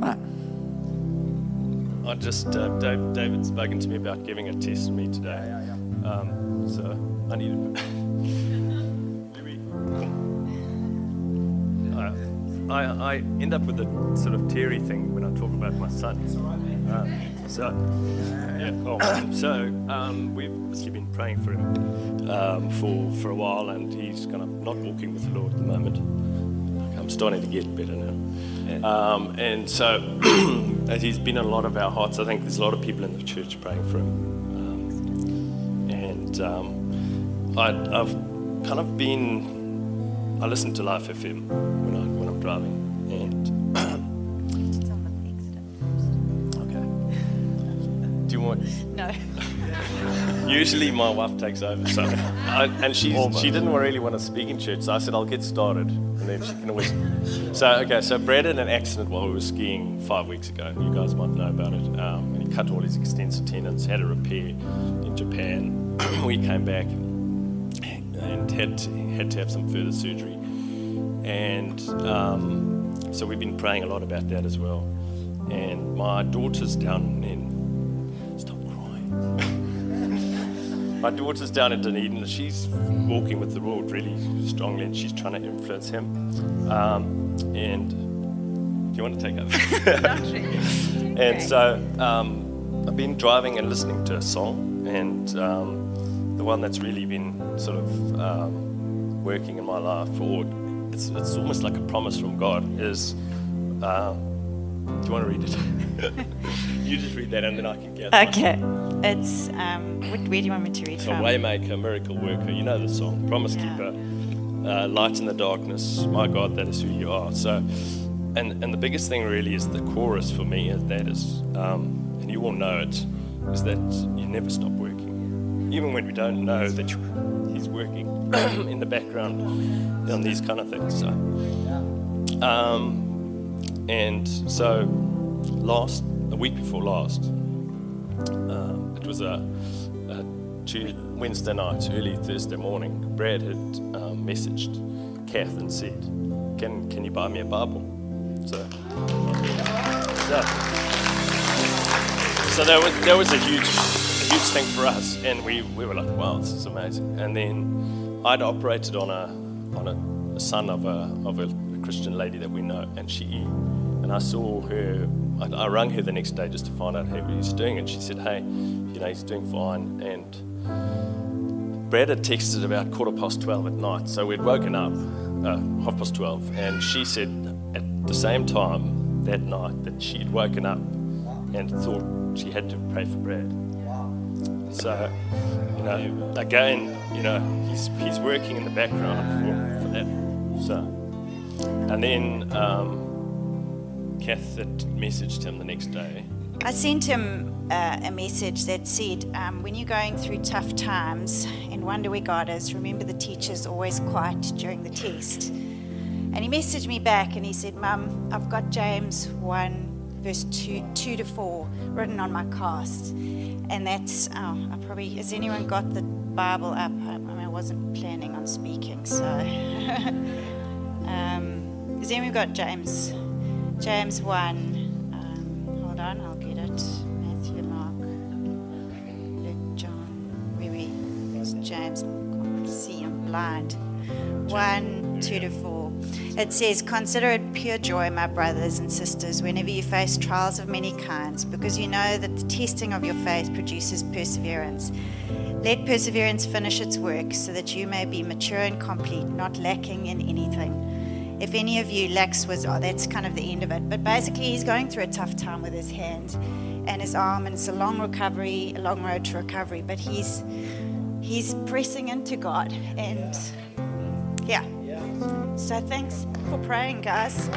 Mark. I just, uh, Dave, David's spoken to me about giving a test to me today. Um, so I need maybe. I, I, I end up with a sort of teary thing when I talk about my son. Uh, so, yeah, oh, so um, we've obviously been praying for him um, for, for a while, and he's kind of not walking with the Lord at the moment. I'm starting to get better now. Um, and so, he's been in a lot of our hearts, I think there's a lot of people in the church praying for him. Um, and um, I, I've kind of been, I listen to Life FM when, I, when I'm driving. And, okay. Do you want? No. Usually my wife takes over, so I, and she she didn't really want to speak in church, so I said I'll get started, she can always. So okay, so Brad had an accident while we were skiing five weeks ago. You guys might know about it. Um, and he cut all his extensor tendons, had a repair in Japan. we came back and had to, had to have some further surgery, and um, so we've been praying a lot about that as well. And my daughter's down in. Stop crying. My daughter's down in Dunedin. She's walking with the Lord really strongly, and she's trying to influence him. Um, and do you want to take over? And so um, I've been driving and listening to a song, and um, the one that's really been sort of um, working in my life, or it's, it's almost like a promise from God, is. Um, do you want to read it? you just read that, and then I can get. Okay. It's, um, what, where do you want me to read A from? A waymaker, miracle worker. You know the song, promise Yeah. keeper, uh, light in the darkness. My God, that is who you are. So, and and the biggest thing really is the chorus for me. Is that is, um, and you all know it, is that you never stop working, even when we don't know that you, He's working in the background on these kind of things. So, um, and so last a week before last. Um, it was a, a Tuesday, Wednesday night, early Thursday morning. Brad had um, messaged Kath and said, "Can can you buy me a Bible?" So, so, so that was that was a huge a huge thing for us, and we, we were like, "Wow, this is amazing." And then I'd operated on a on a, a son of a of a Christian lady that we know, and she and I saw her. I, I rang her the next day just to find out how he was doing, and she said, "Hey, you know, he's doing fine." And Brad had texted about quarter past twelve at night, so we'd woken up uh, half past twelve, and she said at the same time that night that she had woken up and thought she had to pray for Brad. So, you know, again, you know, he's he's working in the background for, for that. So, and then. Um, Kath had messaged him the next day. I sent him uh, a message that said, um, when you're going through tough times and wonder where God is, remember the teacher's always quiet during the test. And he messaged me back and he said, Mum, I've got James 1, verse 2, 2 to 4 written on my cast. And that's, oh, I probably, has anyone got the Bible up? I, I mean, I wasn't planning on speaking, so. um, has anyone got James? James 1. Um, hold on, I'll get it. Matthew, Mark, Luke, John. Where we? It's James. See, I'm blind. 1, 2 to 4. It says, Consider it pure joy, my brothers and sisters, whenever you face trials of many kinds, because you know that the testing of your faith produces perseverance. Let perseverance finish its work, so that you may be mature and complete, not lacking in anything. If any of you lacks wisdom, oh, that's kind of the end of it. But basically, he's going through a tough time with his hand and his arm, and it's a long recovery, a long road to recovery. But he's he's pressing into God, and yeah. So thanks for praying, guys.